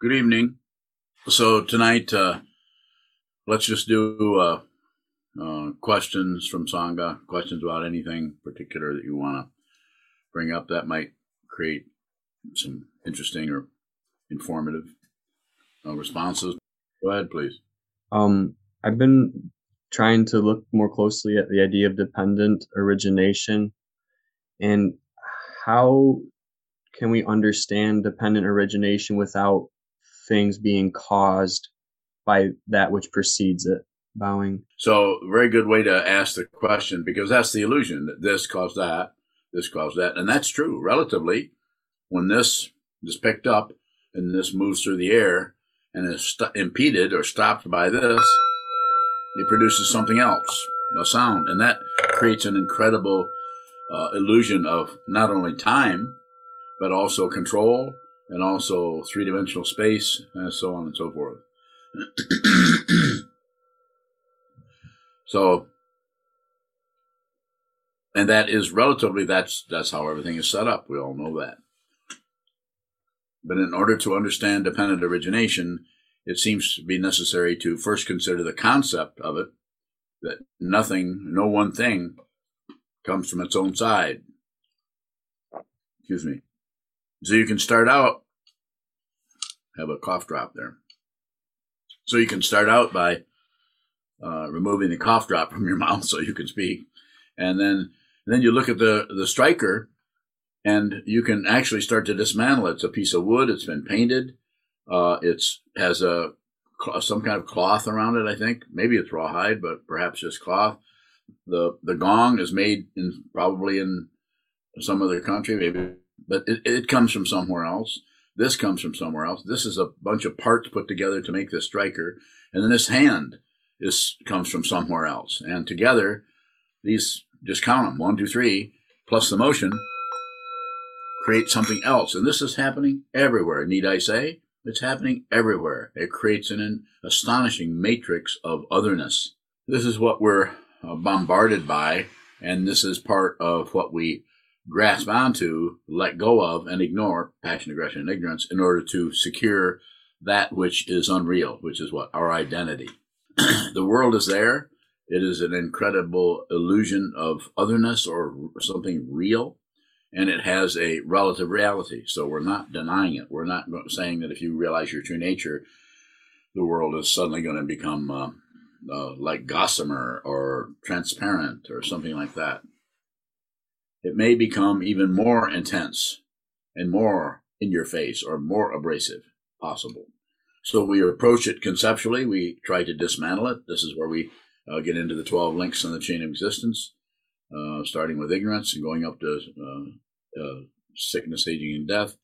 Good evening. So tonight, uh, let's just do uh, uh, questions from Sangha, questions about anything particular that you want to bring up that might create some interesting or informative uh, responses. Go ahead, please. Um, I've been trying to look more closely at the idea of dependent origination and how can we understand dependent origination without things being caused by that which precedes it? Bowing. So, very good way to ask the question because that's the illusion that this caused that, this caused that, and that's true relatively. When this is picked up and this moves through the air and is st- impeded or stopped by this, it produces something else, a sound, and that creates an incredible uh, illusion of not only time but also control and also three dimensional space and so on and so forth. so, and that is relatively that's that's how everything is set up. We all know that. But in order to understand dependent origination, it seems to be necessary to first consider the concept of it that nothing, no one thing comes from its own side. Excuse me. So you can start out, have a cough drop there. So you can start out by uh, removing the cough drop from your mouth so you can speak. And then, then you look at the, the striker and you can actually start to dismantle it. It's a piece of wood. It's been painted. Uh, it's has a some kind of cloth around it. I think maybe it's rawhide, but perhaps just cloth. the The gong is made in probably in some other country, maybe but it, it comes from somewhere else. This comes from somewhere else. This is a bunch of parts put together to make this striker, and then this hand is comes from somewhere else. And together, these just count them one, two, three, plus the motion create something else. And this is happening everywhere. Need I say? It's happening everywhere. It creates an astonishing matrix of otherness. This is what we're uh, bombarded by, and this is part of what we grasp onto, let go of, and ignore passion, aggression, and ignorance in order to secure that which is unreal, which is what? Our identity. the world is there. It is an incredible illusion of otherness or something real, and it has a relative reality. So we're not denying it. We're not saying that if you realize your true nature, the world is suddenly going to become uh, uh, like gossamer or transparent or something like that it may become even more intense and more in your face or more abrasive possible. So we approach it conceptually. We try to dismantle it. This is where we uh, get into the 12 links in the chain of existence, uh, starting with ignorance and going up to uh, uh sickness, aging, and death,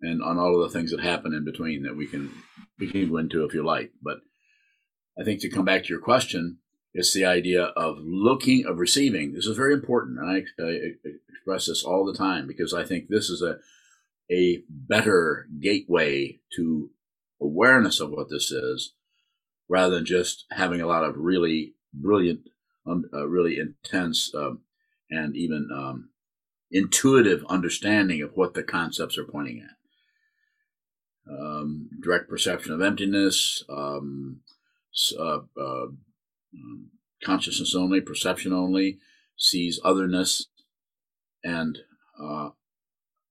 and on all of the things that happen in between that we can, we can go into if you like. But I think to come back to your question, it's the idea of looking, of receiving. This is very important. And I, I express this all the time because I think this is a, a better gateway to awareness of what this is rather than just having a lot of really brilliant, um, uh, really intense, um, and even um, intuitive understanding of what the concepts are pointing at. Um, direct perception of emptiness, um, uh, uh, um, consciousness only, perception only, sees otherness and uh,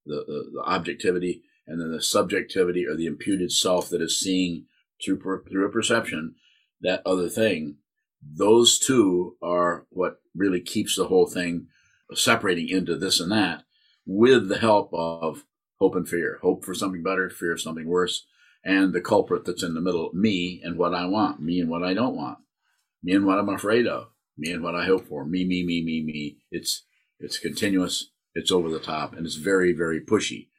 the, the, the, objectivity, and then the subjectivity or the imputed self that is seeing through, through a perception that other thing. Those two are what really keeps the whole thing separating into this and that with the help of hope and fear. Hope for something better, fear of something worse, and the culprit that's in the middle, me and what I want, me and what I don't want me and what I'm afraid of, me and what I hope for, me, me, me, me, me. It's it's continuous, it's over the top, and it's very, very pushy.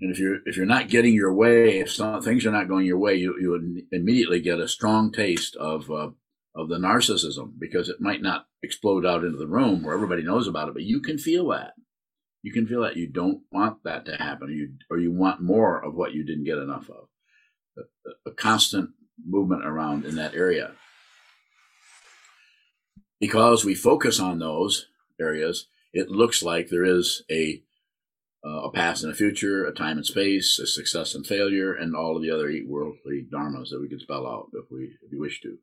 And if you're if you're not getting your way, if some, things are not going your way, you you immediately get a strong taste of uh, of the narcissism because it might not explode out into the room where everybody knows about it, but you can feel that. You can feel that you don't want that to happen, or you or you want more of what you didn't get enough of. A, a constant movement around in that area because we focus on those areas, it looks like there is a uh, a past and a future, a time and space, a success and failure, and all of the other eight worldly dharmas that we could spell out if we if we wish to.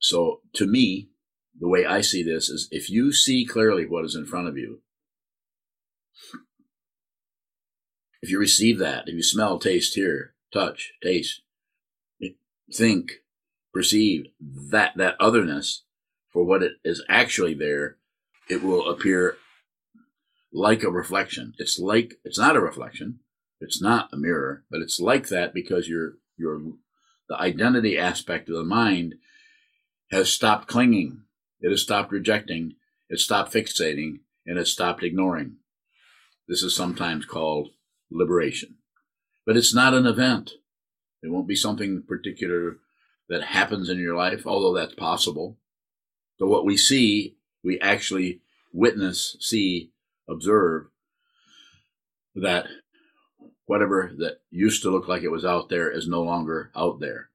So to me, the way I see this is if you see clearly what is in front of you, if you receive that, if you smell, taste, hear, touch, taste, think, perceive that that otherness for what it is actually there, it will appear like a reflection. It's like it's not a reflection. It's not a mirror, but it's like that because your your the identity aspect of the mind has stopped clinging. It has stopped rejecting. It stopped fixating and it stopped ignoring. This is sometimes called liberation. But it's not an event. It won't be something particular that happens in your life, although that's possible. So what we see, we actually witness, see, observe that whatever that used to look like it was out there is no longer out there.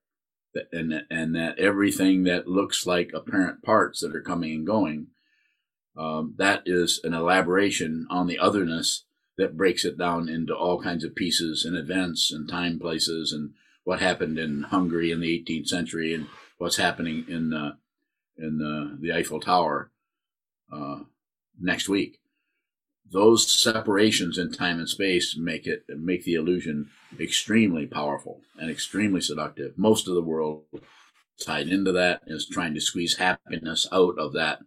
And, and that everything that looks like apparent parts that are coming and going, um, that is an elaboration on the otherness that breaks it down into all kinds of pieces and events and time places and what happened in Hungary in the 18th century and what's happening in uh, in uh, the Eiffel Tower uh, next week those separations in time and space make it make the illusion extremely powerful and extremely seductive. Most of the world tied into that is trying to squeeze happiness out of that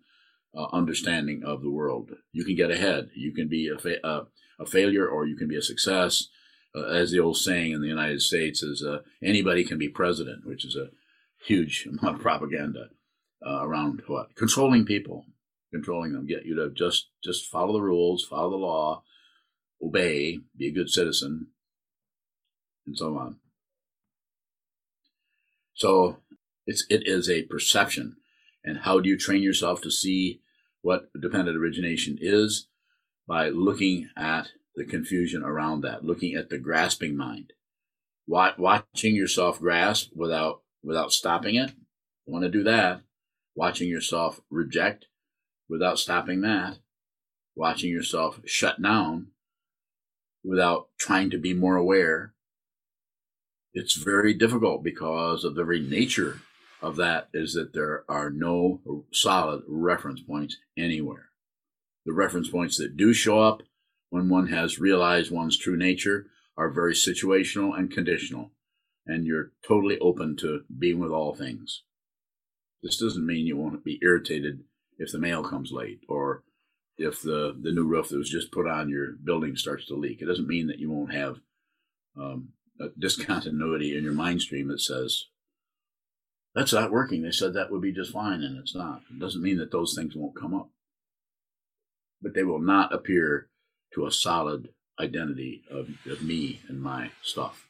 uh, understanding of the world. You can get ahead. You can be a, fa- uh, a failure or you can be a success. Uh, as the old saying in the United States is, uh, anybody can be president, which is a huge amount of propaganda uh, around what controlling people controlling them, get you to just just follow the rules, follow the law, obey, be a good citizen, and so on. So it's it is a perception, and how do you train yourself to see what dependent origination is? By looking at the confusion around that, looking at the grasping mind, watching yourself grasp without without stopping it. Want to do that? Watching yourself reject without stopping that, watching yourself shut down without trying to be more aware, it's very difficult because of the very nature of that is that there are no solid reference points anywhere. The reference points that do show up when one has realized one's true nature are very situational and conditional, and you're totally open to being with all things. This doesn't mean you won't be irritated if the mail comes late or if the, the new roof that was just put on your building starts to leak. It doesn't mean that you won't have um, a discontinuity in your mind stream that says, that's not working. They said that would be just fine, and it's not. It doesn't mean that those things won't come up. But they will not appear to a solid identity of, of me and my stuff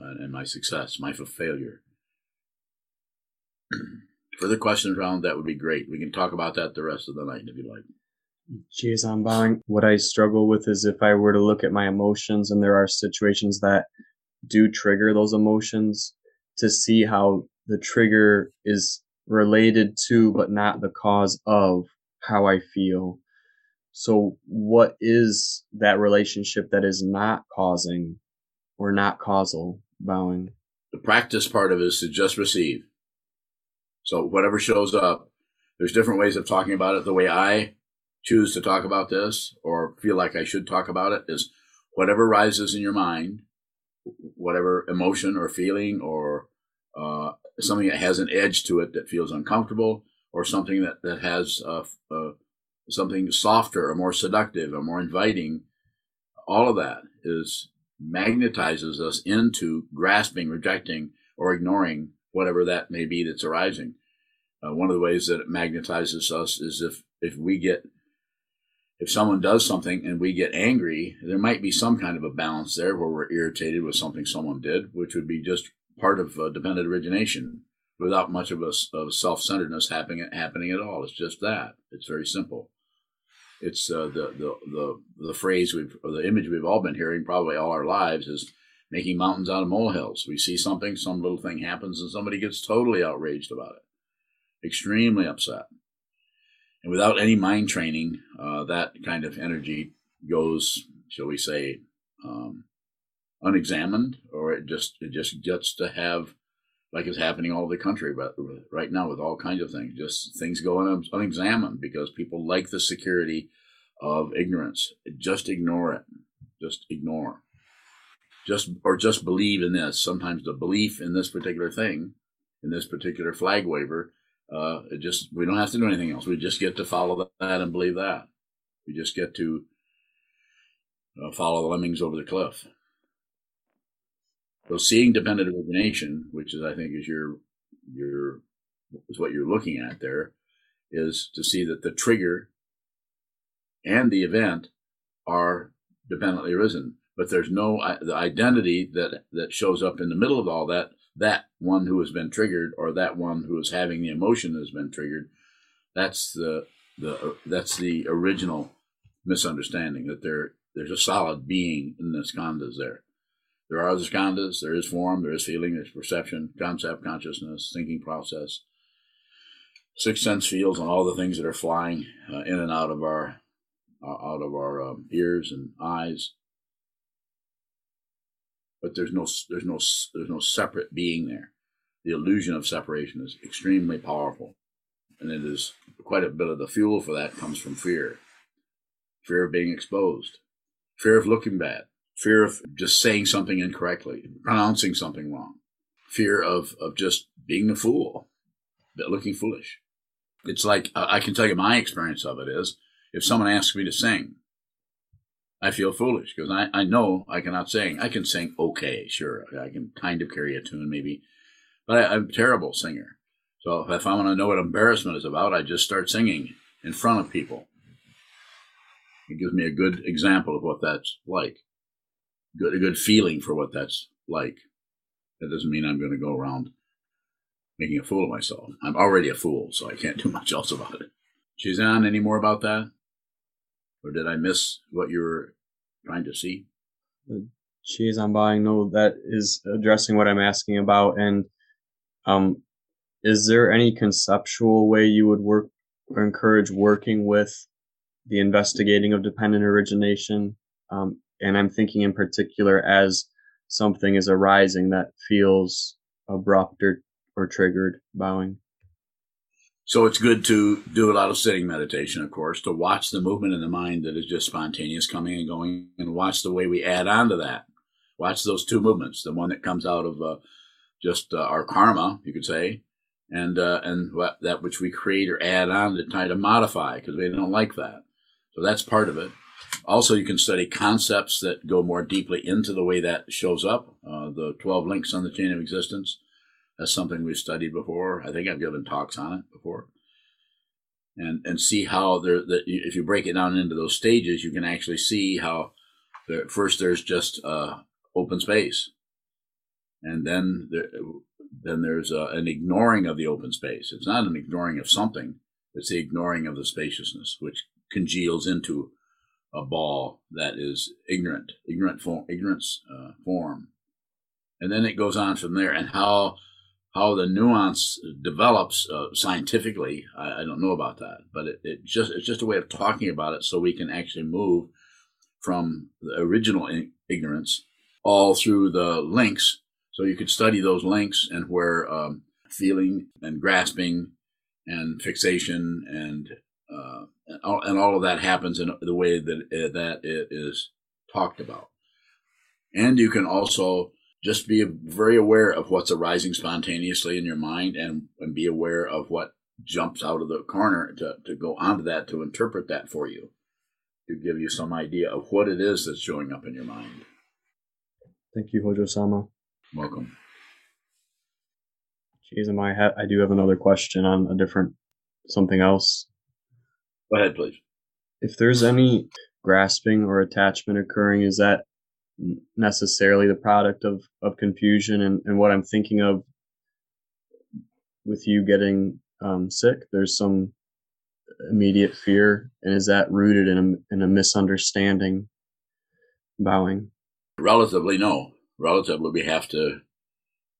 uh, and my success, my failure. further questions around that would be great. We can talk about that the rest of the night if you like. Geez, I'm bowing. What I struggle with is if I were to look at my emotions and there are situations that do trigger those emotions, to see how the trigger is related to but not the cause of how I feel. So, what is that relationship that is not causing or not causal bowing? The practice part of it is to just receive. So whatever shows up, there's different ways of talking about it. The way I choose to talk about this or feel like I should talk about it is whatever rises in your mind, whatever emotion or feeling or uh, something that has an edge to it that feels uncomfortable or something that, that has uh, something softer or more seductive or more inviting, all of that is magnetizes us into grasping, rejecting, or ignoring whatever that may be that's arising. Uh, one of the ways that it magnetizes us is if if we get if someone does something and we get angry, there might be some kind of a balance there where we're irritated with something someone did, which would be just part of uh, dependent origination without much of a of self-centeredness happening happening at all. It's just that. It's very simple. It's uh, the, the the the phrase we've or the image we've all been hearing probably all our lives is making mountains out of molehills. We see something, some little thing happens, and somebody gets totally outraged about it, extremely upset. And without any mind training, uh, that kind of energy goes, shall we say, um, unexamined, or it just it just gets to have like it's happening all over the country but right now with all kinds of things, just things going unexamined because people like the security of ignorance. Just ignore it. Just ignore. Just or just believe in this. Sometimes the belief in this particular thing, in this particular flag waver, uh, it just we don't have to do anything else. We just get to follow that and believe that. We just get to uh, follow the lemmings over the cliff. So seeing dependent origination, which is I think is your your is what you're looking at there, is to see that the trigger and the event are dependently arisen, but there's no the identity that that shows up in the middle of all that. That one who has been triggered, or that one who is having the emotion that has been triggered, that's the the that's the original misunderstanding that there there's a solid being in the skandhas there. There are skandhas, there is form, there is feeling, there's perception, concept, consciousness, thinking process, six sense fields, and all the things that are flying uh, in and out of our uh, out of our um, ears and eyes. But there's no there's no there's no separate being there. The illusion of separation is extremely powerful, and it is quite a bit of the fuel for that comes from fear, fear of being exposed, fear of looking bad, fear of just saying something incorrectly, pronouncing something wrong, fear of, of just being a fool, looking foolish. It's like, uh, I can tell you my experience of it is if someone asks me to sing, I feel foolish because I, I know I cannot sing. I can sing okay, sure. I can kind of carry a tune maybe, but I, I'm a terrible singer. So if I want to know what embarrassment is about, I just start singing in front of people. It gives me a good example of what that's like good, a good feeling for what that's like. That doesn't mean I'm going to go around making a fool of myself. I'm already a fool, so I can't do much else about it. Shizan, any more about that? Or did I miss what you were trying to see? Cheese I'm buying. No, that is addressing what I'm asking about. And um, is there any conceptual way you would work or encourage working with the investigating of dependent origination um, and I'm thinking in particular as something is arising that feels abrupt or, or triggered, bowing. So it's good to do a lot of sitting meditation, of course, to watch the movement in the mind that is just spontaneous coming and going, and watch the way we add on to that. Watch those two movements, the one that comes out of uh, just uh, our karma, you could say, and uh, and that which we create or add on to try to modify because we don't like that. So that's part of it. Also, you can study concepts that go more deeply into the way that shows up. Uh, the 12 links on the chain of existence. That's something we've studied before. I think I've given talks on it before. And, and see how there, that if you break it down into those stages, you can actually see how there, first there's just uh, open space. And then there, then there's uh, an ignoring of the open space. It's not an ignoring of something. It's the ignoring of the spaciousness, which congeals into a ball that is ignorant, ignorant form, ignorance uh, form, and then it goes on from there. And how how the nuance develops uh, scientifically, I, I, don't know about that, but it, it, just it's just a way of talking about it, so we can actually move from the original in- ignorance all through the links. So you could study those links and where um, feeling and grasping and fixation and uh, and all, and all of that happens in the way that uh, that it is talked about. And you can also just be very aware of what's arising spontaneously in your mind and, and be aware of what jumps out of the corner to, to go onto that to interpret that for you, to give you some idea of what it is that's showing up in your mind. Thank you, Hojo Sama. Welcome. Jeez, am I, ha- I do have another question on a different something else. Go ahead, please. If there's any grasping or attachment occurring, is that necessarily the product of, of confusion? And, and what I'm thinking of with you getting um, sick, there's some immediate fear. And is that rooted in a, in a misunderstanding? Bowing. Relatively, no. Relatively, we have to,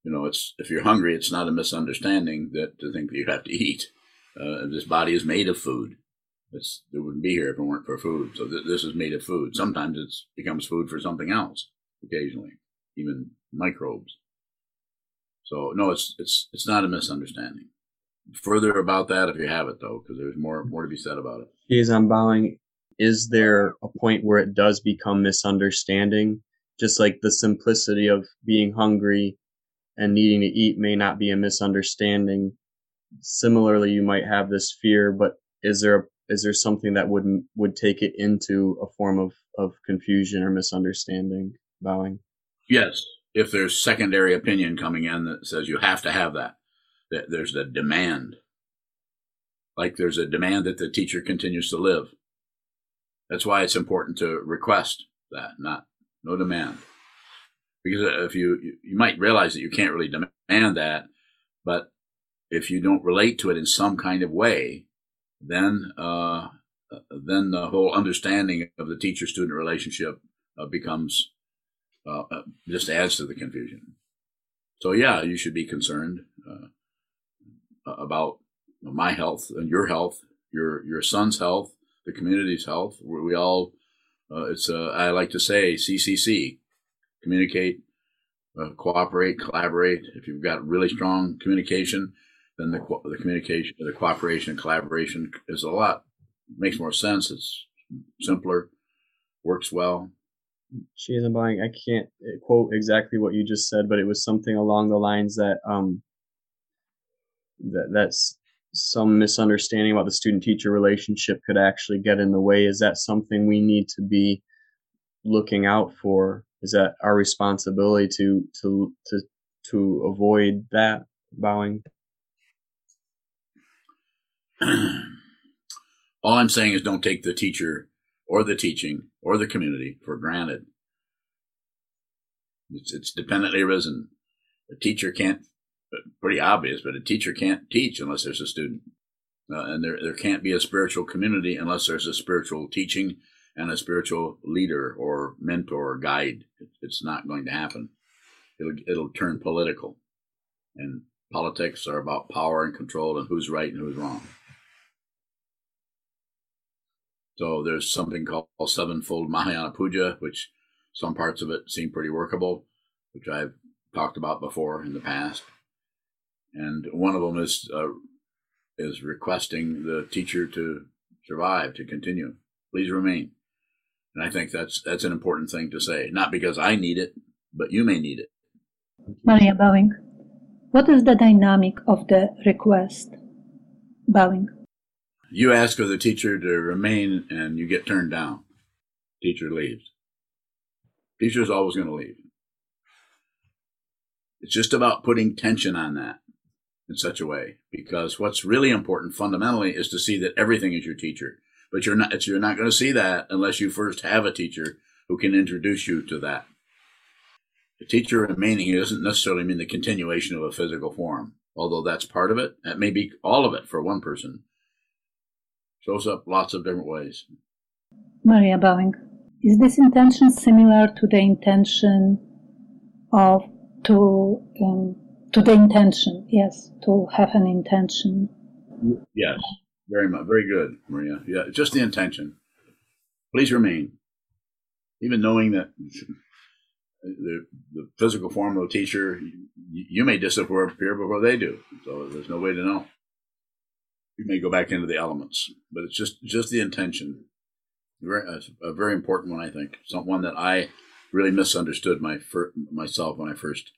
you know, it's if you're hungry, it's not a misunderstanding that to think that you have to eat. Uh, this body is made of food It's, it wouldn't be here if it weren't for food. So th- this is made of food. Sometimes it becomes food for something else. Occasionally, even microbes. So no, it's it's it's not a misunderstanding. Further about that if you have it though, because there's more more to be said about it. Is I'm bowing. Is there a point where it does become misunderstanding? Just like the simplicity of being hungry and needing to eat may not be a misunderstanding. Similarly, you might have this fear, but is there is there something that would would take it into a form of of confusion or misunderstanding? Bowing. Yes, if there's secondary opinion coming in that says you have to have that, that there's a demand. Like there's a demand that the teacher continues to live. That's why it's important to request that, not no demand. Because if you you might realize that you can't really demand that, but if you don't relate to it in some kind of way, then uh, then the whole understanding of the teacher student relationship uh, becomes uh, uh, just adds to the confusion. So yeah, you should be concerned uh, about my health and your health, your your son's health, the community's health. We all, uh, it's I like to say CCC, communicate, cooperate, collaborate. If you've got really strong communication, then the the communication, the cooperation, and collaboration is a lot makes more sense. It's simpler, works well. She isn't buying. I can't eh, quote exactly what you just said, but it was something along the lines that um that that's some misunderstanding about the student teacher relationship could actually get in the way. Is that something we need to be looking out for? Is that our responsibility to to to to avoid that bowing? All I'm saying is don't take the teacher or the teaching or the community for granted. It's, it's dependently arisen. A teacher can't, pretty obvious, but a teacher can't teach unless there's a student. Uh, and there, there can't be a spiritual community unless there's a spiritual teaching and a spiritual leader or mentor or guide. It's not going to happen. It'll, it'll turn political. And politics are about power and control and who's right and who's wrong. So there's something called sevenfold Mahayana Puja, which some parts of it seem pretty workable, which I've talked about before in the past. And one of them is uh, is requesting the teacher to survive, to continue. Please remain. And I think that's that's an important thing to say, not because I need it, but you may need it. Maria Bowing, what is the dynamic of the request? Bowing. You ask of the teacher to remain and you get turned down. Teacher leaves. Teacher's always going to leave. It's just about putting tension on that in such a way because what's really important fundamentally is to see that everything is your teacher. But you're not you're not going to see that unless you first have a teacher who can introduce you to that. The teacher remaining doesn't necessarily mean the continuation of a physical form, although that's part of it. That may be all of it for one person shows up lots of different ways. Maria Bowing, is this intention similar to the intention of to um, to the intention? Yes, to have an intention. Yes, very much, very good, Maria. Yeah, just the intention. Please remain, even knowing that the the physical form of the teacher, you, you may disappear before they do. So there's no way to know you may go back into the elements, but it's just just the intention. Very, a very important one, I think. Some one that I really misunderstood my fir- myself when I first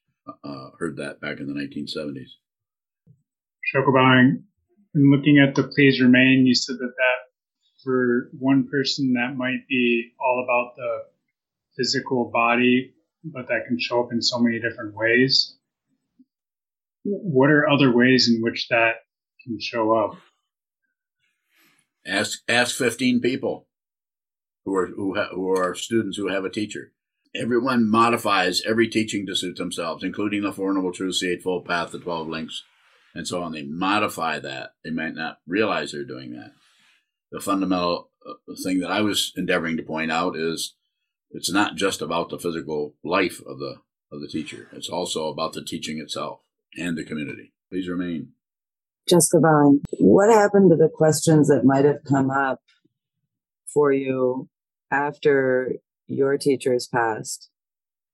uh, heard that back in the 1970s. Shokobang, in looking at the please remain, you said that that for one person that might be all about the physical body, but that can show up in so many different ways. What are other ways in which that can show up? Ask ask fifteen people who are who ha, who are students who have a teacher. Everyone modifies every teaching to suit themselves, including the Four Noble Truths, the Eightfold Path, the Twelve Links, and so on. They modify that. They might not realize they're doing that. The fundamental uh, thing that I was endeavoring to point out is it's not just about the physical life of the of the teacher. It's also about the teaching itself and the community. Please remain. Jessica Bowing, what happened to the questions that might have come up for you after your teachers passed?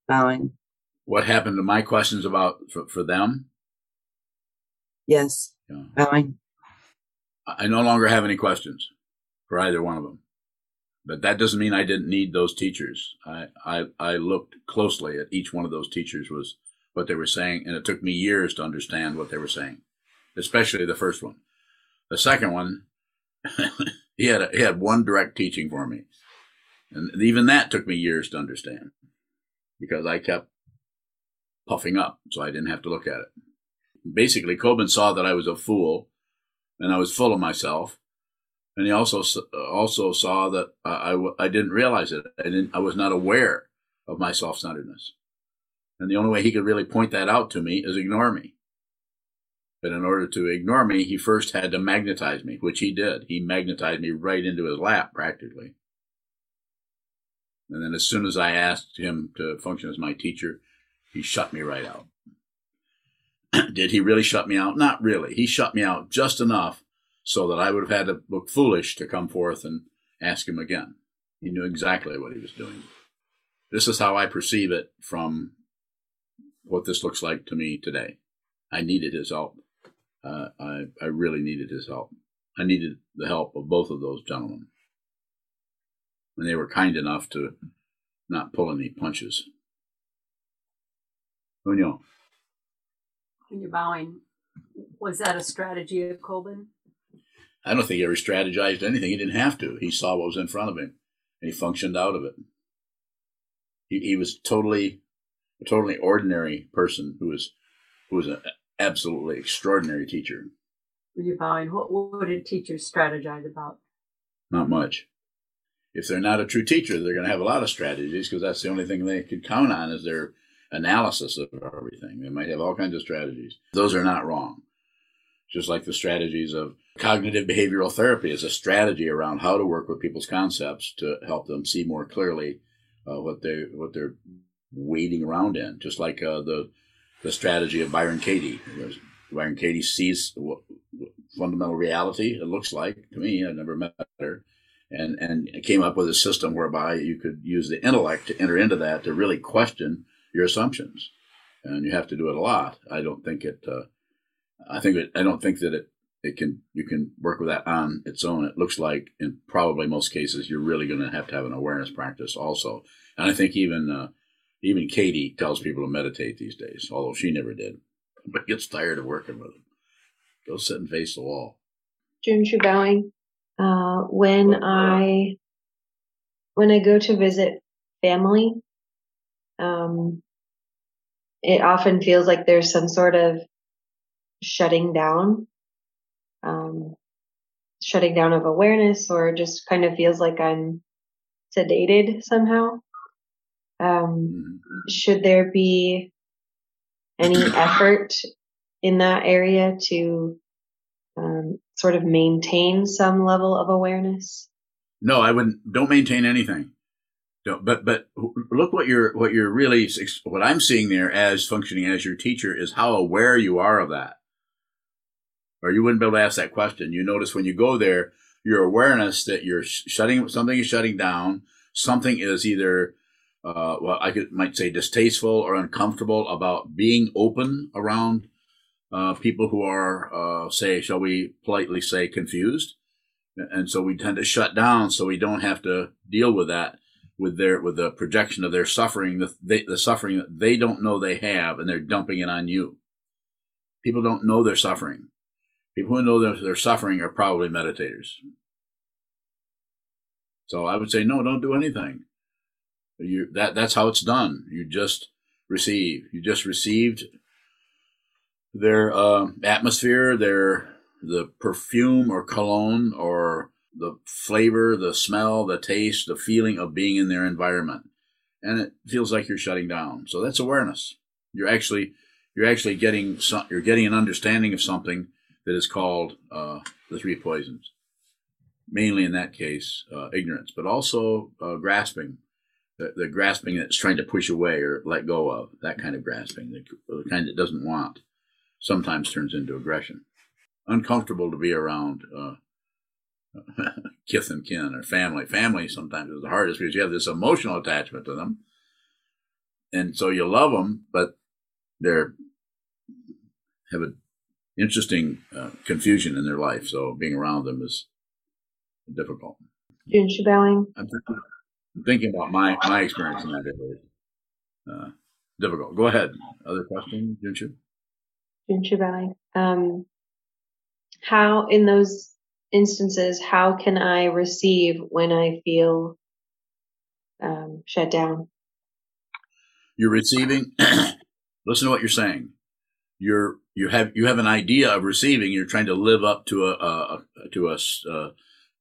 Bowing. What happened to my questions about for, for them? Yes. Yeah. Bowing. I no longer have any questions for either one of them. But that doesn't mean I didn't need those teachers. I, I, I looked closely at each one of those teachers was what they were saying, and it took me years to understand what they were saying especially the first one. The second one, he had a, he had one direct teaching for me, and even that took me years to understand because I kept puffing up, so I didn't have to look at it. Basically, Kobun saw that I was a fool, and I was full of myself, and he also also saw that I, I, I didn't realize it. I didn't. I was not aware of my self centeredness, and the only way he could really point that out to me is ignore me. But in order to ignore me, he first had to magnetize me, which he did. He magnetized me right into his lap, practically. And then as soon as I asked him to function as my teacher, he shut me right out. did he really shut me out? Not really. He shut me out just enough so that I would have had to look foolish to come forth and ask him again. He knew exactly what he was doing. This is how I perceive it from what this looks like to me today. I needed his help uh, I, I really needed his help. I needed the help of both of those gentlemen. And they were kind enough to not pull any punches. When you when you're bowing, was that a strategy of Kobun? I don't think he ever strategized anything. He didn't have to. He saw what was in front of him, and he functioned out of it. He, he was totally, a totally ordinary person who was, who was a, absolutely extraordinary teacher. Were you bowing? What, what did teachers strategize about? Not much. If they're not a true teacher, they're going to have a lot of strategies because that's the only thing they could count on is their analysis of everything. They might have all kinds of strategies. Those are not wrong. Just like the strategies of cognitive behavioral therapy is a strategy around how to work with people's concepts to help them see more clearly uh, what they what they're wading around in. Just like uh, the the strategy of Byron Katie. Byron Katie sees what fundamental reality it looks like to me. I never met her, and and came up with a system whereby you could use the intellect to enter into that to really question your assumptions, and you have to do it a lot. I don't think it. Uh, I think it, I don't think that it it can you can work with that on its own. It looks like in probably most cases you're really going to have to have an awareness practice also, and I think even uh, even Katie tells people to meditate these days, although she never did. But gets tired of working with them. Go sit and face the wall. June Bowing. Uh, when I when I go to visit family, um, it often feels like there's some sort of shutting down, um, shutting down of awareness, or just kind of feels like I'm sedated somehow. Um, should there be any effort in that area to um, sort of maintain some level of awareness? No, I wouldn't. Don't maintain anything. Don't, but but look what you're what you're really what I'm seeing there as functioning as your teacher is how aware you are of that. Or you wouldn't be able to ask that question. You notice when you go there, your awareness that you're shutting something is shutting down. Something is either uh, well, I could, might say distasteful or uncomfortable about being open around uh, people who are, uh, say, shall we politely say, confused. And so we tend to shut down so we don't have to deal with that with their with the projection of their suffering, the, they, the suffering that they don't know they have, and they're dumping it on you. People don't know they're suffering. People who know they're, they're suffering are probably meditators. So I would say, no, don't do anything. You that that's how it's done. You just receive. You just received their uh, atmosphere, their the perfume or cologne or the flavor, the smell, the taste, the feeling of being in their environment, and it feels like you're shutting down. So that's awareness. You're actually you're actually getting some, you're getting an understanding of something that is called uh, the three poisons. Mainly in that case, uh, ignorance, but also uh, grasping, the, the grasping that's trying to push away or let go of, that kind of grasping, the, the kind that doesn't want, sometimes turns into aggression. uncomfortable to be around uh, kith and kin or family. Family sometimes is the hardest because you have this emotional attachment to them, and so you love them, but they're have an interesting uh, confusion in their life. So being around them is difficult. June Shabowing. Thinking about my my experience in that area. Uh, difficult. Go ahead. Other question, Junshu? June Um, how in those instances, how can I receive when I feel um, shut down? You're receiving. listen to what you're saying. You're you have you have an idea of receiving. You're trying to live up to a, a, a to a uh,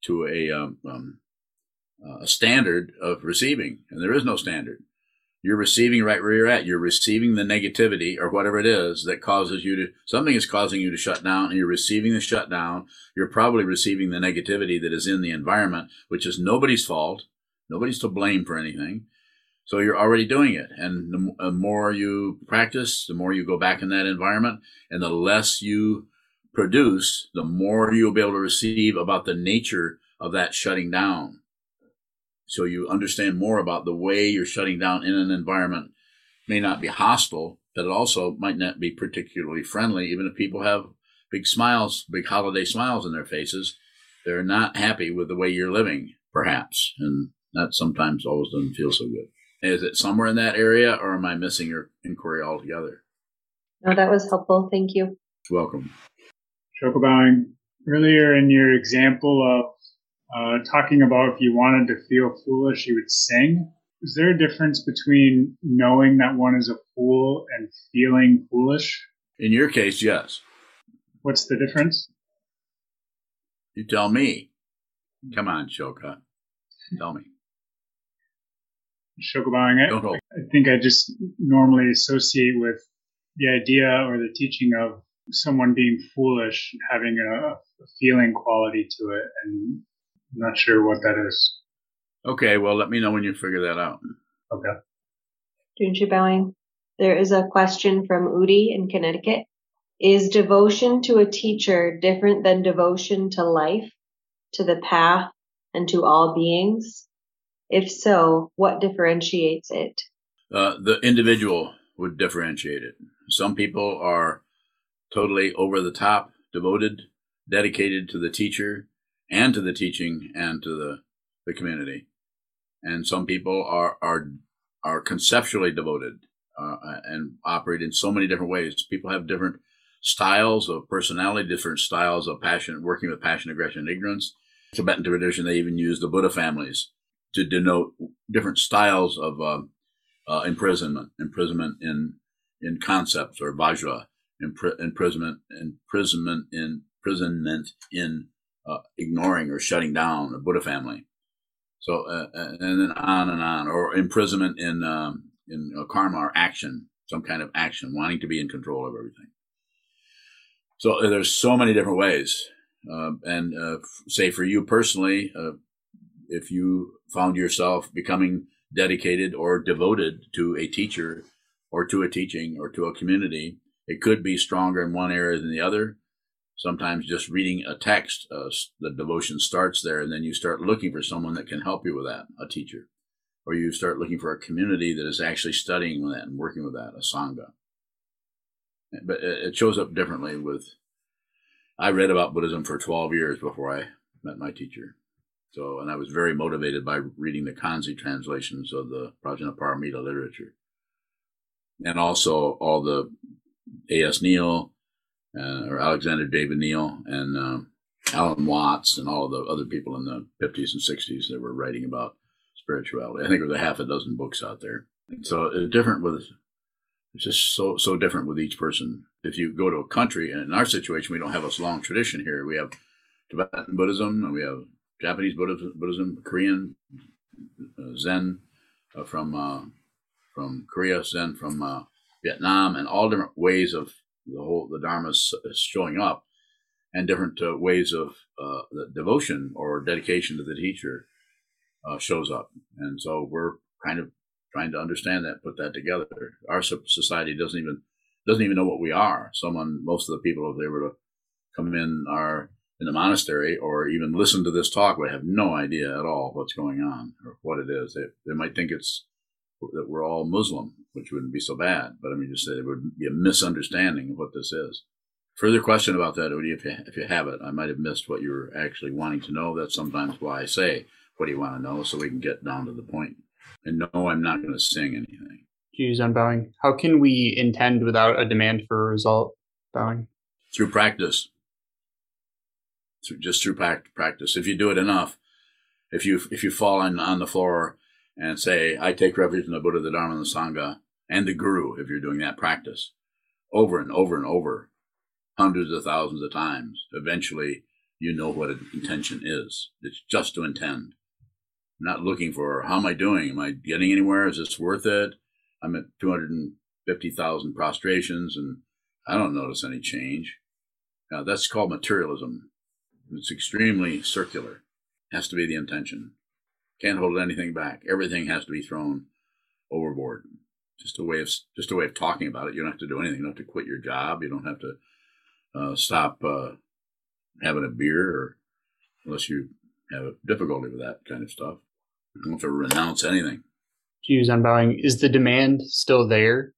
to a um, um, Uh, a standard of receiving, and there is no standard. You're receiving right where you're at. You're receiving the negativity or whatever it is that causes you to something is causing you to shut down, and you're receiving the shutdown. You're probably receiving the negativity that is in the environment, which is nobody's fault. Nobody's to blame for anything. So you're already doing it. And the uh, more you practice, the more you go back in that environment, and the less you produce, the more you'll be able to receive about the nature of that shutting down. So you understand more about the way you're shutting down in an environment may not be hostile, but it also might not be particularly friendly, even if people have big smiles, big holiday smiles in their faces. They're not happy with the way you're living, perhaps. And that sometimes always doesn't feel so good. Is it somewhere in that area, or am I missing your inquiry altogether? No, that was helpful. Thank you. Welcome. Shokobowing, earlier in your example of uh, talking about if you wanted to feel foolish, you would sing. Is there a difference between knowing that one is a fool and feeling foolish? In your case, yes. What's the difference? You tell me. Come on, Shoka. Tell me. Shokobowing, I, I think I just normally associate with the idea or the teaching of someone being foolish having a, a feeling quality to it, and not sure what that is. Okay, well, let me know when you figure that out. Okay. Junshi bowing. There is a question from Udi in Connecticut. Is devotion to a teacher different than devotion to life, to the path, and to all beings? If so, what differentiates it? Uh, the individual would differentiate it. Some people are totally over the top, devoted, dedicated to the teacher and to the teaching and to the, the community. And some people are, are, are conceptually devoted uh, and operate in so many different ways. People have different styles of personality, different styles of passion, working with passion, aggression, and ignorance. Tibetan tradition, they even use the Buddha families to denote different styles of uh, uh, imprisonment, imprisonment in in concepts or vajra, impr- imprisonment, imprisonment in imprisonment in uh, ignoring or shutting down a Buddha family. So uh, uh, and then on and on, or imprisonment in um, in karma or action, some kind of action, wanting to be in control of everything. So uh, there's so many different ways, and say for you personally, if you found yourself becoming dedicated or devoted to a teacher or to a teaching or to a community, it could be stronger in one area than the other. Sometimes just reading a text, uh, the devotion starts there, and then you start looking for someone that can help you with that, a teacher. Or you start looking for a community that is actually studying that and working with that, a Sangha. But it shows up differently with. I read about Buddhism for 12 years before I met my teacher. So, and I was very motivated by reading the Conze translations of the Prajnaparamita literature. And also all the A.S. Neale, uh, or Alexander David-Néel, and um, Alan Watts, and all the other people in the 50s and 60s that were writing about spirituality. I think there was a half a dozen books out there. So it's different with, it's just so, so different with each person. If you go to a country, and in our situation, we don't have a long tradition here. We have Tibetan Buddhism, and we have Japanese Buddhism, Buddhism Korean uh, Zen uh, from uh, from Korea, Zen from uh, Vietnam, and all different ways of the whole the Dharma is showing up, and different uh, ways of uh, devotion or dedication to the teacher shows up, and so we're kind of trying to understand that, put that together. Our society doesn't even doesn't even know what we are. Someone, most of the people, if they were to come in our in the monastery or even listen to this talk would have no idea at all what's going on or what it is. They, they might think it's that we're all Muslim, which wouldn't be so bad. But I mean, just say there would be a misunderstanding of what this is. Further question about that, Odie, if you, if you have it, I might have missed what you were actually wanting to know. That's sometimes why I say, what do you want to know? So we can get down to the point. And no, I'm not going to sing anything. Jews unbowing. How can we intend without a demand for a result? Bowing. Through practice. Through, just through practice. If you do it enough, if you if you fall on, on the floor and say, I take refuge in the Buddha, the Dharma, and the Sangha, and the Guru, if you're doing that practice, over and over and over, hundreds of thousands of times, eventually you know what an intention is. It's just to intend. I'm not looking for how am I doing? Am I getting anywhere? Is this worth it? I'm at 250,000 prostrations and I don't notice any change. Now, that's called materialism. It's extremely circular. It has to be the intention. Can't hold anything back. Everything has to be thrown overboard. Just a way of just a way of talking about it. You don't have to do anything. You don't have to quit your job. You don't have to uh, stop uh, having a beer, or unless you have a difficulty with that kind of stuff. You don't have to renounce anything. Jews unbowing. Is the demand still there?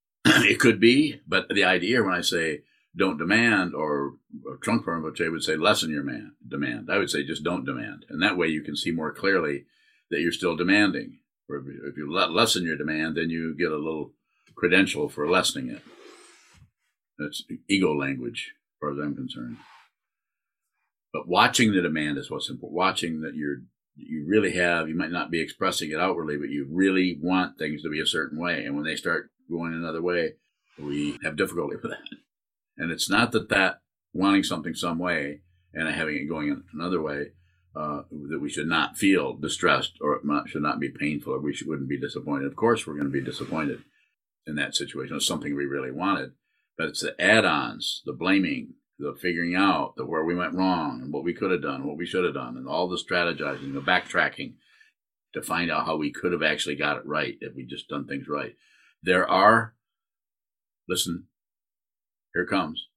it could be, but the idea when I say don't demand, or, or Trungpa Rinpoche would say lessen your man, demand. I would say just don't demand, and that way you can see more clearly that you're still demanding. Or if you, lessen your demand, then you get a little credential for lessening it. That's ego language, as far as I'm concerned. But watching the demand is what's important. Watching that you're you really have, you might not be expressing it outwardly, but you really want things to be a certain way. And when they start going another way, we have difficulty with that. And it's not that that wanting something some way and having it going another way uh, that we should not feel distressed or it not, should not be painful or we should, wouldn't be disappointed. Of course, we're going to be disappointed in that situation. It's something we really wanted, but it's the add-ons, the blaming, the figuring out the where we went wrong and what we could have done, what we should have done, and all the strategizing, the backtracking to find out how we could have actually got it right if we just done things right. There are, listen, here comes,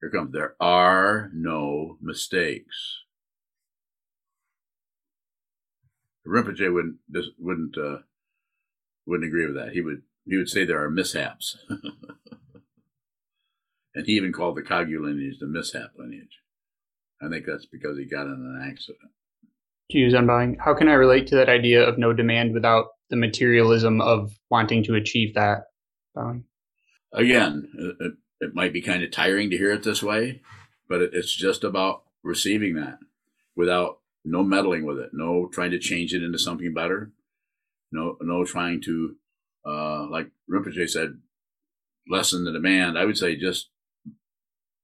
here comes. There are no mistakes. Rinpoche wouldn't wouldn't uh, wouldn't agree with that. He would he would say there are mishaps. And he even called the Kagyu lineage the mishap lineage. I think that's because he got in an accident. Jews unbowing. How can I relate to that idea of no demand without the materialism of wanting to achieve that? Bowing. Again, it, it might be kind of tiring to hear it this way, but it, it's just about receiving that without no meddling with it, no trying to change it into something better, no no trying to, uh, like Rinpoche said, lessen the demand. I would say just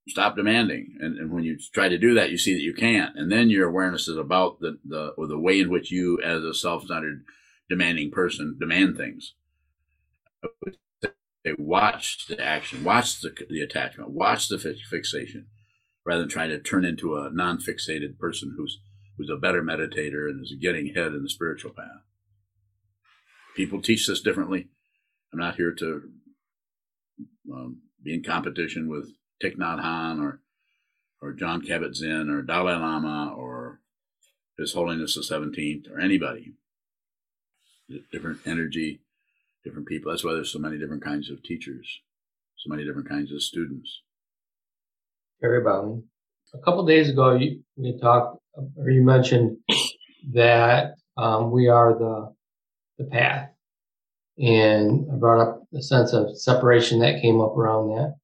stop demanding. And, and when you try to do that, you see that you can't. And then your awareness is about the, the, or the way in which you, as a self-centered, demanding person, demand things. Say, watch the action, watch the, the attachment, watch the fixation, rather than trying to turn into a non-fixated person who's who's a better meditator and is getting ahead in the spiritual path. People teach this differently. I'm not here to um, be in competition with Thich Nhat Hanh or or Jon Kabat-Zinn or Dalai Lama or His Holiness the Seventeenth or anybody. Different energy, different people. That's why there's so many different kinds of teachers, so many different kinds of students. Very Bowling. A couple days ago, you, we talked, or you mentioned that um, we are the the path, and I brought up the sense of separation that came up around that.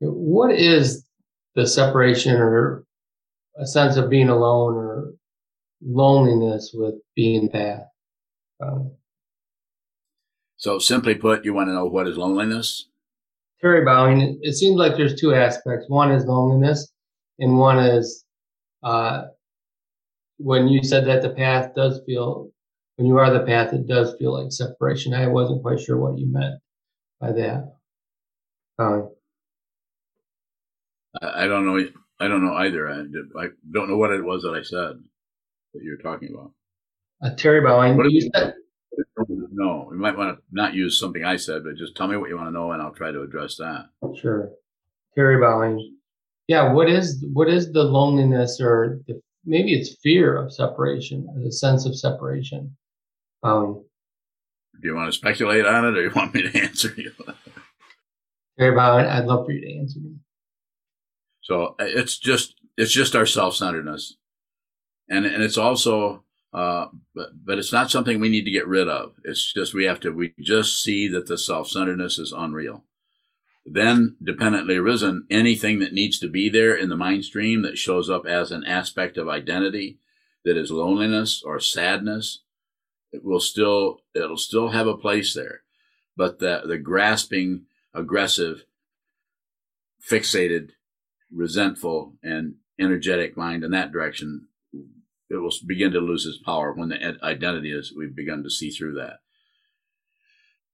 What is the separation or a sense of being alone or loneliness with being that? Um, so simply put, you want to know what is loneliness? Terry Bowing, it seems like there's two aspects. One is loneliness, and one is uh, when you said that the path does feel, when you are the path, it does feel like separation. I wasn't quite sure what you meant by that. Um, I, don't know. I don't know either. I, I, don't know what it was that I said that you were talking about. Uh, Terry Bowing. What you said? No, you might want to not use something I said, but just tell me what you want to know, and I'll try to address that. Sure. Terry Bowing, yeah, what is what is the loneliness or the, maybe it's fear of separation the sense of separation? Um, Do you want to speculate on it, or do you want me to answer you? Terry Bowen, I'd love for you to answer me. So uh, it's just it's just our self centeredness, and and it's also uh, but but it's not something we need to get rid of. It's just we have to we just see that the self centeredness is unreal. Then dependently arisen, anything that needs to be there in the mind stream that shows up as an aspect of identity that is loneliness or sadness, it will still it'll still have a place there. But the the grasping, aggressive, fixated, resentful, and energetic mind in that direction it will begin to lose its power when the identity is we've begun to see through that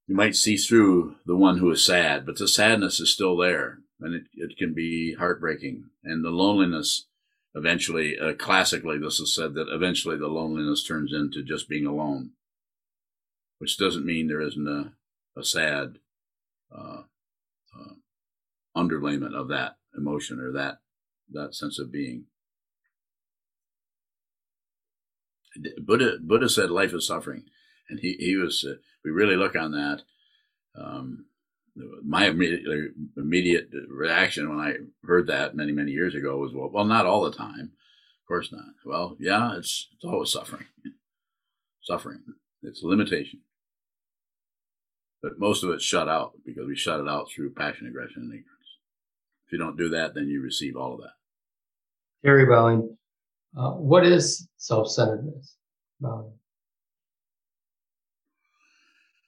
you might see through the one who is sad but the sadness is still there and it, it can be heartbreaking. And the loneliness eventually uh, classically this is said that eventually the loneliness turns into just being alone which doesn't mean there isn't a, a sad uh, uh, underlayment of that emotion or that that sense of being. Buddha Buddha said life is suffering, and he he was. Uh, we really look on that. Um, my immediate, immediate reaction when I heard that many many years ago was well, well, not all the time, of course not. Well, yeah, it's it's always suffering, suffering. It's a limitation, but most of it's shut out because we shut it out through passion, aggression, and ignorance. If you don't do that, then you receive all of that. Terry Bowling, uh, what is self-centeredness? Um,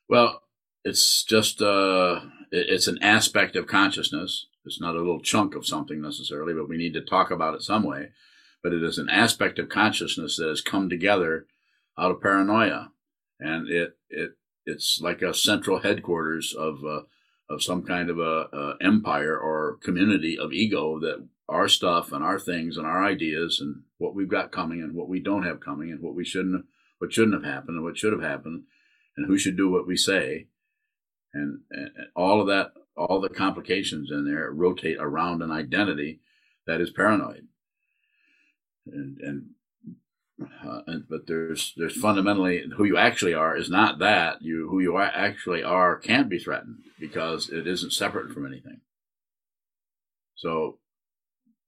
well, it's just uh, it's an aspect of consciousness. It's not a little chunk of something necessarily, but we need to talk about it some way. But it is an aspect of consciousness that has come together out of paranoia, and it it it's like a central headquarters of uh, of some kind of a, a empire or community of ego that our stuff and our things and our ideas and what we've got coming and what we don't have coming and what we shouldn't what shouldn't have happened and what should have happened and who should do what we say. And, and all of that all the complications in there rotate around an identity that is paranoid. And and, uh, and but there's there's fundamentally who you actually are is not that. You who you are actually are can't be threatened because it isn't separate from anything. So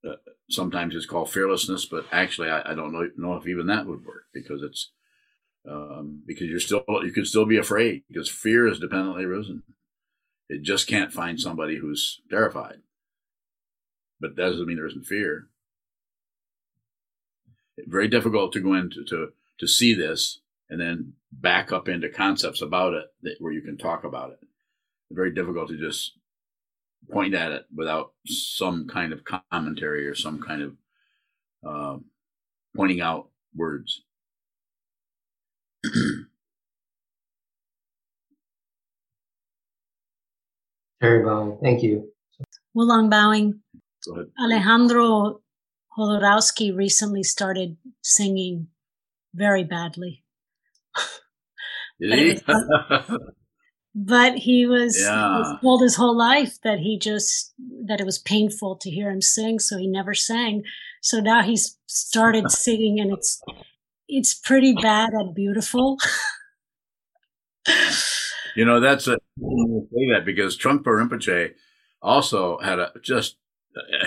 uh, sometimes it's called fearlessness, but actually, I, I don't know, know if even that would work because it's um, because you're still you can still be afraid because fear is dependently risen. It just can't find somebody who's terrified, but that doesn't mean there isn't fear. It's very difficult to go into to to see this and then back up into concepts about it that, where you can talk about it. It's very difficult to just point at it without some kind of commentary or some kind of uh, pointing out words. Very well, thank you. Well, bowing. Alejandro Jodorowsky recently started singing very badly. Did he? but he was, yeah. he was told his whole life that he just that it was painful to hear him sing so he never sang so now he's started singing and it's it's pretty bad and beautiful you know that's a say that because Trungpa Rinpoche also had a just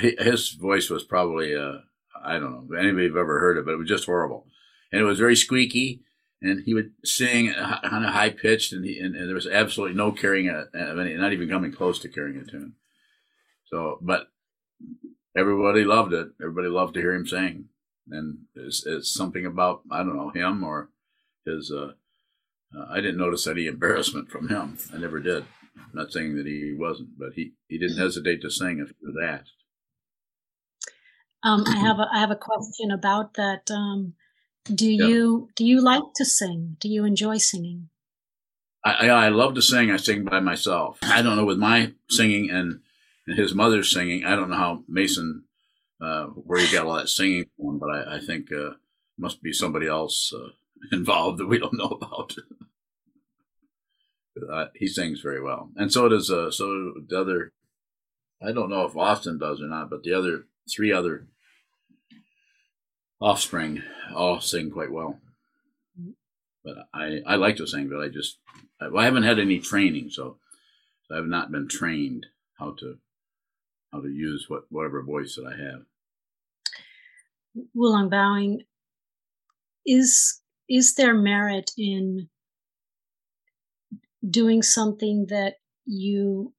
his voice was probably uh I don't know if anybody have ever heard it but it was just horrible and it was very squeaky and he would sing on a high pitched, and, and, and, there was absolutely no carrying a, not even coming close to carrying a tune. So, but everybody loved it. Everybody loved to hear him sing, and it's, it's something about I don't know him or his. Uh, uh, I didn't notice any embarrassment from him. I never did. I'm not saying that he wasn't, but he, he didn't hesitate to sing if he was asked. Um, I have a, I have a question about that. Um, do yeah. you do you like to sing? Do you enjoy singing? I, I, I love to sing. I sing by myself. I don't know with my singing and, and his mother's singing. I don't know how Mason uh, where he got all that singing from, but I, I think uh, must be somebody else uh, involved that we don't know about. Uh, he sings very well, and so does uh, so the other. I don't know if Austin does or not, but the other three other offspring all sing quite well. But I, I like to sing, but I just I, well, I haven't had any training, so, so I've not been trained how to how to use what whatever voice that I have. Wulong bowing. Is is there merit in doing something that you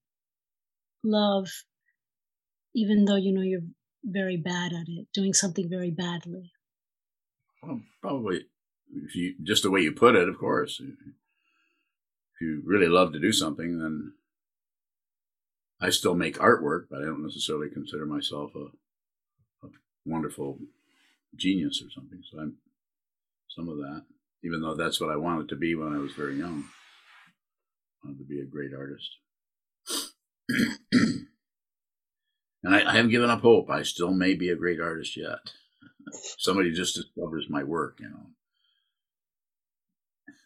love, even though you know you're very bad at it, doing something very badly? Well, probably, you just the way you put it, of course. If you really love to do something, then I still make artwork, but I don't necessarily consider myself a, a wonderful genius or something. So I'm some of that, even though that's what I wanted to be when I was very young. Wanted to be a great artist. and I, I, haven't given up hope. I still may be a great artist yet. Somebody just discovers my work, you know.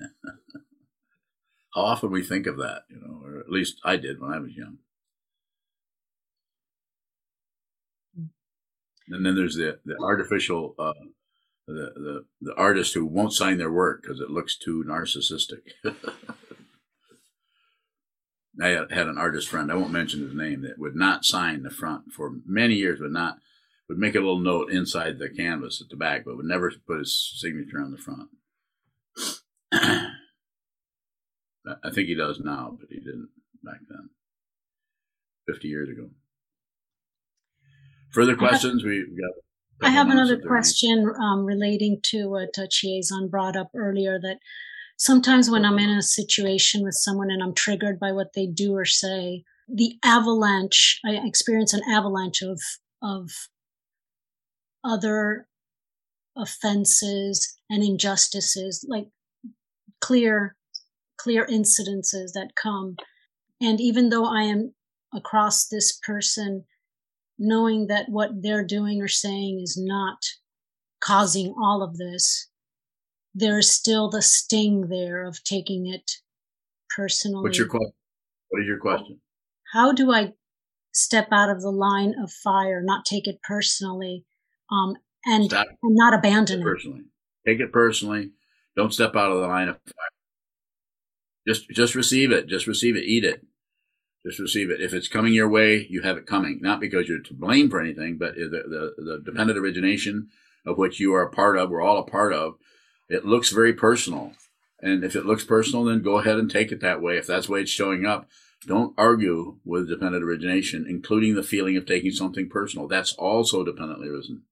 How often we think of that, you know, or at least I did when I was young. And then there's the the artificial uh, the, the the artist who won't sign their work because it looks too narcissistic. I had an artist friend, I won't mention his name, that would not sign the front for many years, would not, would make a little note inside the canvas at the back, but would never put his signature on the front. I think he does now, but he didn't back then, 50 years ago. Further questions? We got. I have another question um, relating to what uh, Chiazon brought up earlier that sometimes when I'm in a situation with someone and I'm triggered by what they do or say, the avalanche, I experience an avalanche of, of other offenses and injustices, like clear, clear incidences that come. And even though I am across this person, knowing that what they're doing or saying is not causing all of this, there's still the sting there of taking it personally. What's your question? What is your question? How do I step out of the line of fire, not take it personally, um, and, and not abandon it? Personally, take it personally. Don't step out of the line of fire. Just, just receive it. Just receive it. Eat it. Just receive it. If it's coming your way, you have it coming. Not because you're to blame for anything, but the, the, the dependent origination of which you are a part of, we're all a part of, it looks very personal. And if it looks personal, then go ahead and take it that way. If that's the way it's showing up, don't argue with dependent origination, including the feeling of taking something personal. That's also dependently arisen.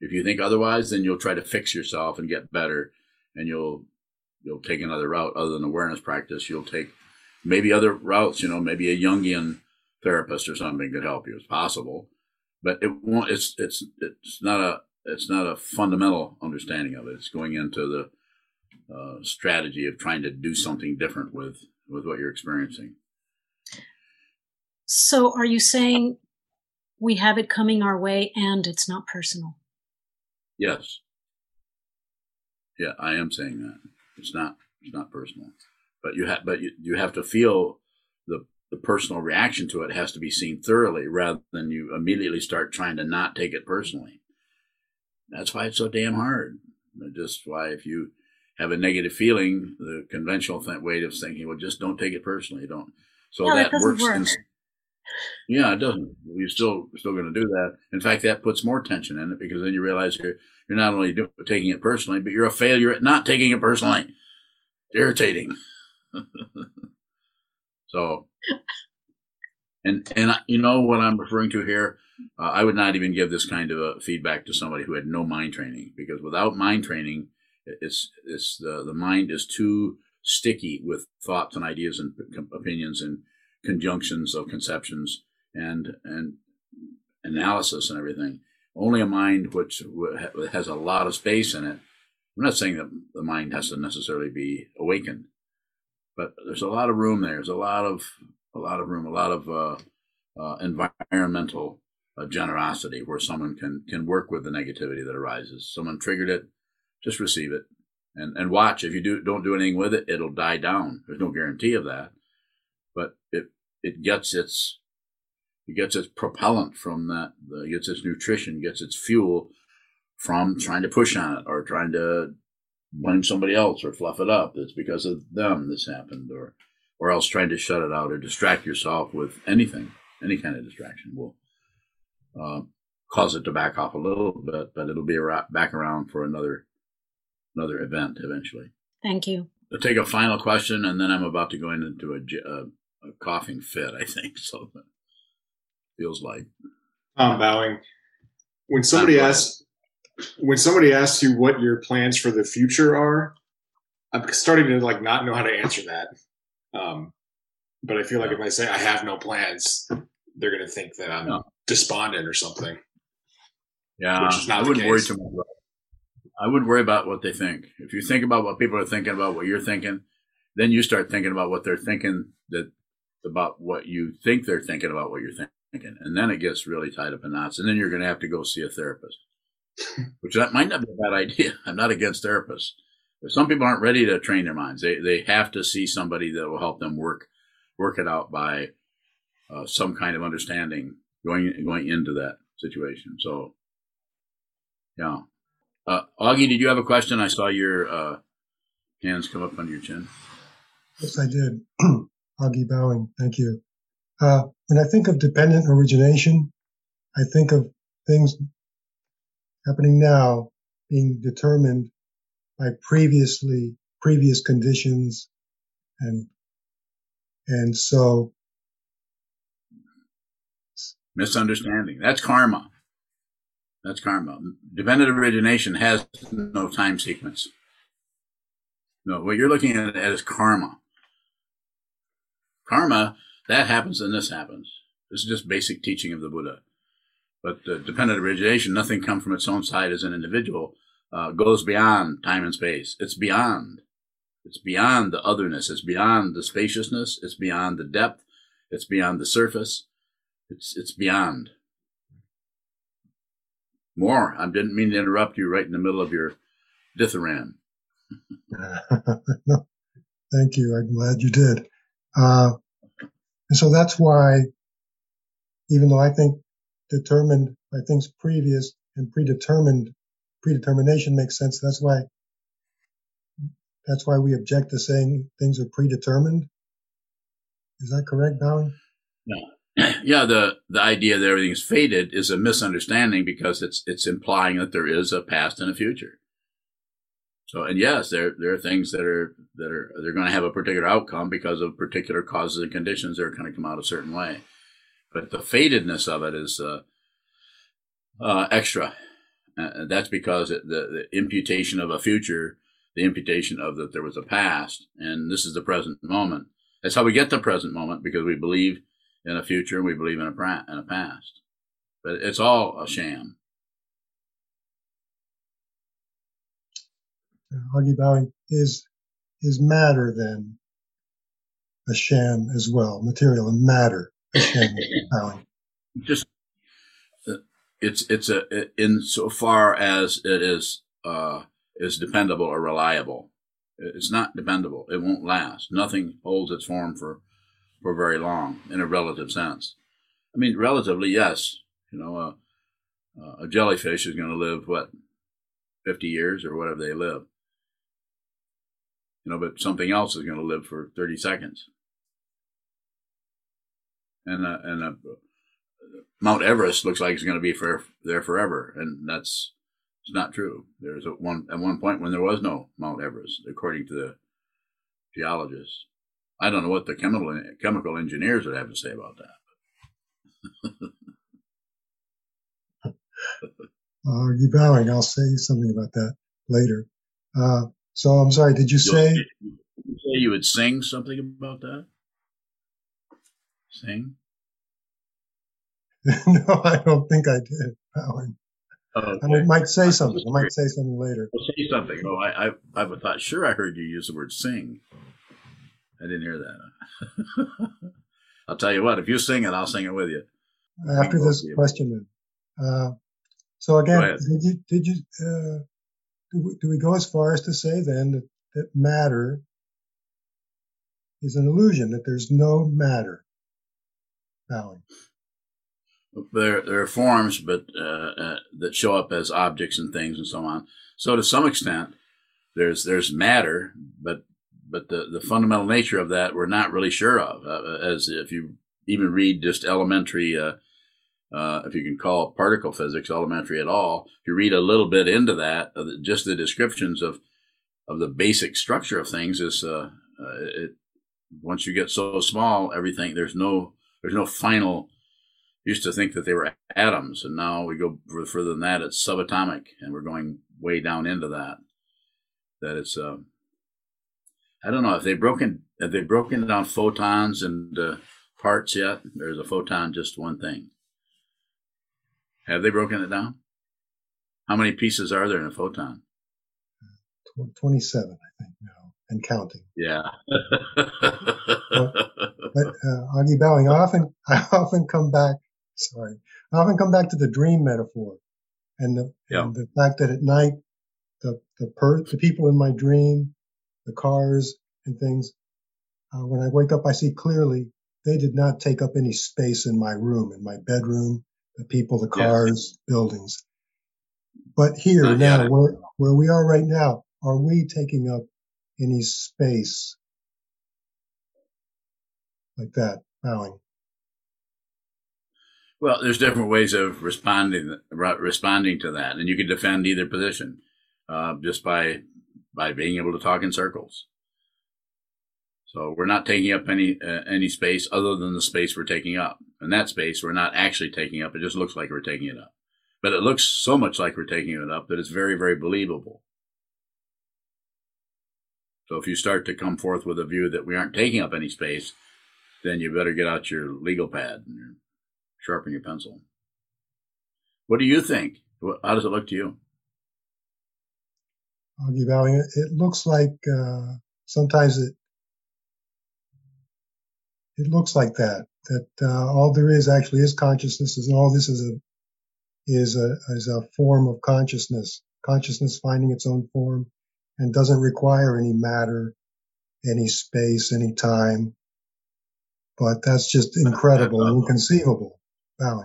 If you think otherwise, then you'll try to fix yourself and get better, and you'll you'll take another route other than awareness practice. You'll take maybe other routes. You know, maybe a Jungian therapist or something could help you. It's possible, but it won't. It's it's it's not a it's not a fundamental understanding of it. It's going into the uh, strategy of trying to do something different with with what you're experiencing. So, are you saying we have it coming our way and it's not personal? Yes. Yeah, I am saying that it's not it's not personal, but you have but you, you have to feel the the personal reaction to it has to be seen thoroughly rather than you immediately start trying to not take it personally. That's why it's so damn hard. Just why if you have a negative feeling, the conventional th- way of thinking, well, just don't take it personally. Don't. So yeah, that, that works. work. In, yeah, it doesn't. You're still still going to do that. In fact, that puts more tension in it because then you realize you're you're not only do, taking it personally, but you're a failure at not taking it personally. It's irritating. so, and and you know what I'm referring to here uh, I would not even give this kind of feedback to somebody who had no mind training because without mind training, it's it's the the mind is too sticky with thoughts and ideas and opinions and conjunctions of conceptions and and analysis and everything. Only a mind which has a lot of space in it. I'm not saying that the mind has to necessarily be awakened, but there's a lot of room there. There's a lot of a lot of room, a lot of uh, uh, environmental of generosity where someone can can work with the negativity that arises. Someone triggered it, just receive it and and watch. If you do don't do anything with it, it'll die down. There's no guarantee of that, but it it gets its It gets its propellant from that, it gets its nutrition, gets its fuel from trying to push on it or trying to blame somebody else or fluff it up. It's because of them this happened, or or else trying to shut it out or distract yourself with anything, any kind of distraction will uh, cause it to back off a little bit, but it'll be back around for another another event eventually. Thank you. I'll take a final question, and then I'm about to go into a, a, a coughing fit. I think so. Feels like. I'm bowing. When somebody asks, when somebody asks you what your plans for the future are, I'm starting to like not know how to answer that. Um, but I feel like if I say I have no plans, they're going to think that I'm despondent or something. Yeah, which is not I wouldn't worry too much. About I wouldn't worry about what they think. If you think about what people are thinking about what you're thinking, then you start thinking about what they're thinking that about what you think they're thinking about what you're thinking, and then it gets really tied up in knots. And then you're going to have to go see a therapist, which that might not be a bad idea. I'm not against therapists, but some people aren't ready to train their minds. They they have to see somebody that will help them work work it out by uh, some kind of understanding going going into that situation. So, yeah. Uh, Augie, did you have a question? I saw your uh, hands come up under your chin. Yes, I did. Augie bowing. Thank you. Uh, when I think of dependent origination, I think of things happening now being determined by previously previous conditions and and so misunderstanding that's karma that's karma dependent origination has no time sequence no what you're looking at is karma karma that happens and this happens this is just basic teaching of the buddha but dependent origination nothing comes from its own side as an individual uh, goes beyond time and space. It's beyond. It's beyond the otherness. It's beyond the spaciousness. It's beyond the depth. It's beyond the surface. It's it's beyond. More. I didn't mean to interrupt you right in the middle of your dithyramb. no, thank you. I'm glad you did. Uh, and so that's why, even though I think determined by things previous and predetermined predetermination makes sense. That's why that's why we object to saying things are predetermined. Is that correct, Bowing? Yeah, the the idea that everything is fated is a misunderstanding because it's it's implying that there is a past and a future. So, and yes, there there are things that are that are they're going to have a particular outcome because of particular causes and conditions. They're going to come out a certain way, but the fatedness of it is uh, uh, extra uh, that's because it, the, the, imputation of a future, the imputation of that there was a past, and this is the present moment. That's how we get the present moment because we believe in a future and we believe in a, pra- in a past. But it's all a sham. Augie Bowing is is matter then a sham as well, material and matter a sham. Bowing. Just it's it's a in so far as it is uh, is dependable or reliable. It's not dependable. It won't last. Nothing holds its form for for very long in a relative sense. I mean, relatively, yes. You know, uh, uh a jellyfish is going to live what fifty years or whatever they live. You know, but something else is going to live for thirty seconds. And a, and uh, Mount Everest looks like it's going to be for there forever, and that's it's not true. There's a one at one point when there was no Mount Everest, according to the geologists. I don't know what the chemical chemical engineers would have to say about that. uh, you bowing? I'll say something about that later. Uh, so I'm sorry. Did you say? Did you say you would sing something about that? Sing. no, I don't think I did. Alan. okay. I might say something. I might say something later. Well, say something. Oh, I, I, I thought, sure, I heard you use the word sing. I didn't hear that. I'll tell you what, if you sing it, I'll sing it with you. After this question, uh, so again, did you, did you, uh, do, we, do we go as far as to say then that, that matter is an illusion, that there's no matter? Bowing. There, there are forms, but uh, uh, that show up as objects and things and so on. So to some extent, there's there's matter, but but the, the fundamental nature of that we're not really sure of. Uh, as if you even read just elementary, uh, uh, if you can call particle physics elementary at all, if you read a little bit into that, uh, just the descriptions of of the basic structure of things is uh, uh, it. Once you get so small, everything there's no there's no final. Used to think that they were atoms, and now we go further than that. It's subatomic, and we're going way down into that. That it's. I don't know if they've broken have they broken down photons and uh, parts yet. There's a photon, just one thing. Have they broken it down? How many pieces are there in a photon? 27, I think now, and counting. Yeah. but, but uh, Augie Bowing, I often, I often come back, sorry, I often come back to the dream metaphor and the, yeah. and the fact that at night, the, the, per, the people in my dream, the cars and things, uh, when I wake up, I see clearly they did not take up any space in my room, in my bedroom, the people, the cars, buildings. But here Not now, yet. where, where we are right now, are we taking up any space like that, bowing? Well, there's different ways of responding responding to that, and you can defend either position uh, just by by being able to talk in circles. So we're not taking up any uh, any space other than the space we're taking up, and that space we're not actually taking up. It just looks like we're taking it up, but it looks so much like we're taking it up that it's very very believable. So if you start to come forth with a view that we aren't taking up any space, then you better get out your legal pad and sharpen your pencil. What do you think? How does it look to you? Augie Bowing, it looks like uh, sometimes it it looks like that. That uh, all there is actually is consciousness, and all this is a is a is a form of consciousness. Consciousness finding its own form, and doesn't require any matter, any space, any time. But that's just incredible and inconceivable. Bowing.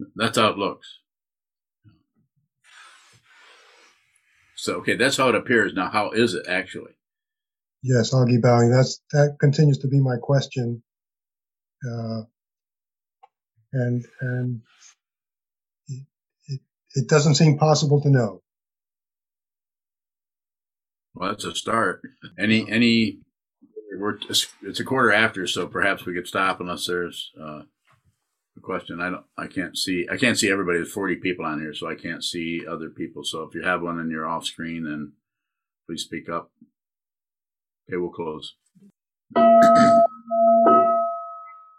That's how it looks. So, okay, that's how it appears. Now, how is it actually? Yes, Augie Bowing. That's that continues to be my question, uh, and and it, it, it doesn't seem possible to know. Well, that's a start. Any any we're it's a quarter after, so perhaps we could stop unless there's uh, question. I don't. I can't see. I can't see everybody. There's 40 people on here, so I can't see other people. So if you have one and you're off screen, then please speak up. Okay, we'll close.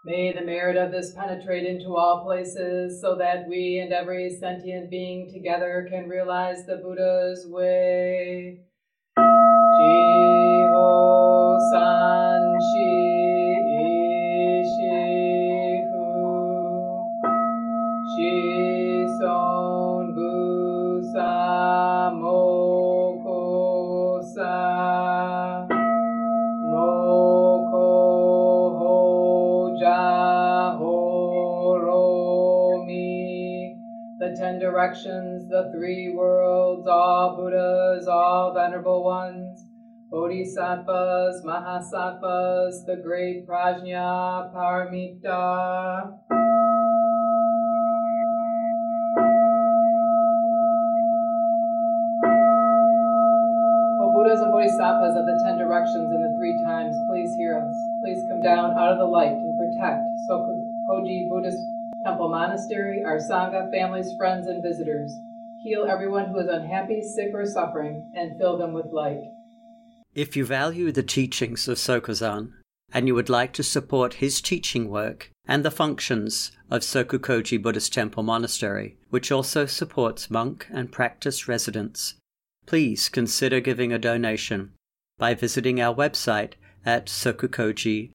May the merit of this penetrate into all places so that we and every sentient being together can realize the Buddha's way. Directions, the three worlds, all Buddhas, all venerable ones, Bodhisattvas, Mahasattvas, the great Prajna Paramita. Buddhas and Bodhisattvas of the ten directions and the three times, please hear us. Please come down out of the light and protect Sokukoji Buddhist Temple Monastery, our Sangha, families, friends, and visitors. Heal everyone who is unhappy, sick, or suffering, and fill them with light. If you value the teachings of Sokuzan and you would like to support his teaching work and the functions of Sokukoji Buddhist Temple Monastery, which also supports monk and practice residents, please consider giving a donation by visiting our website at sokukoji.org.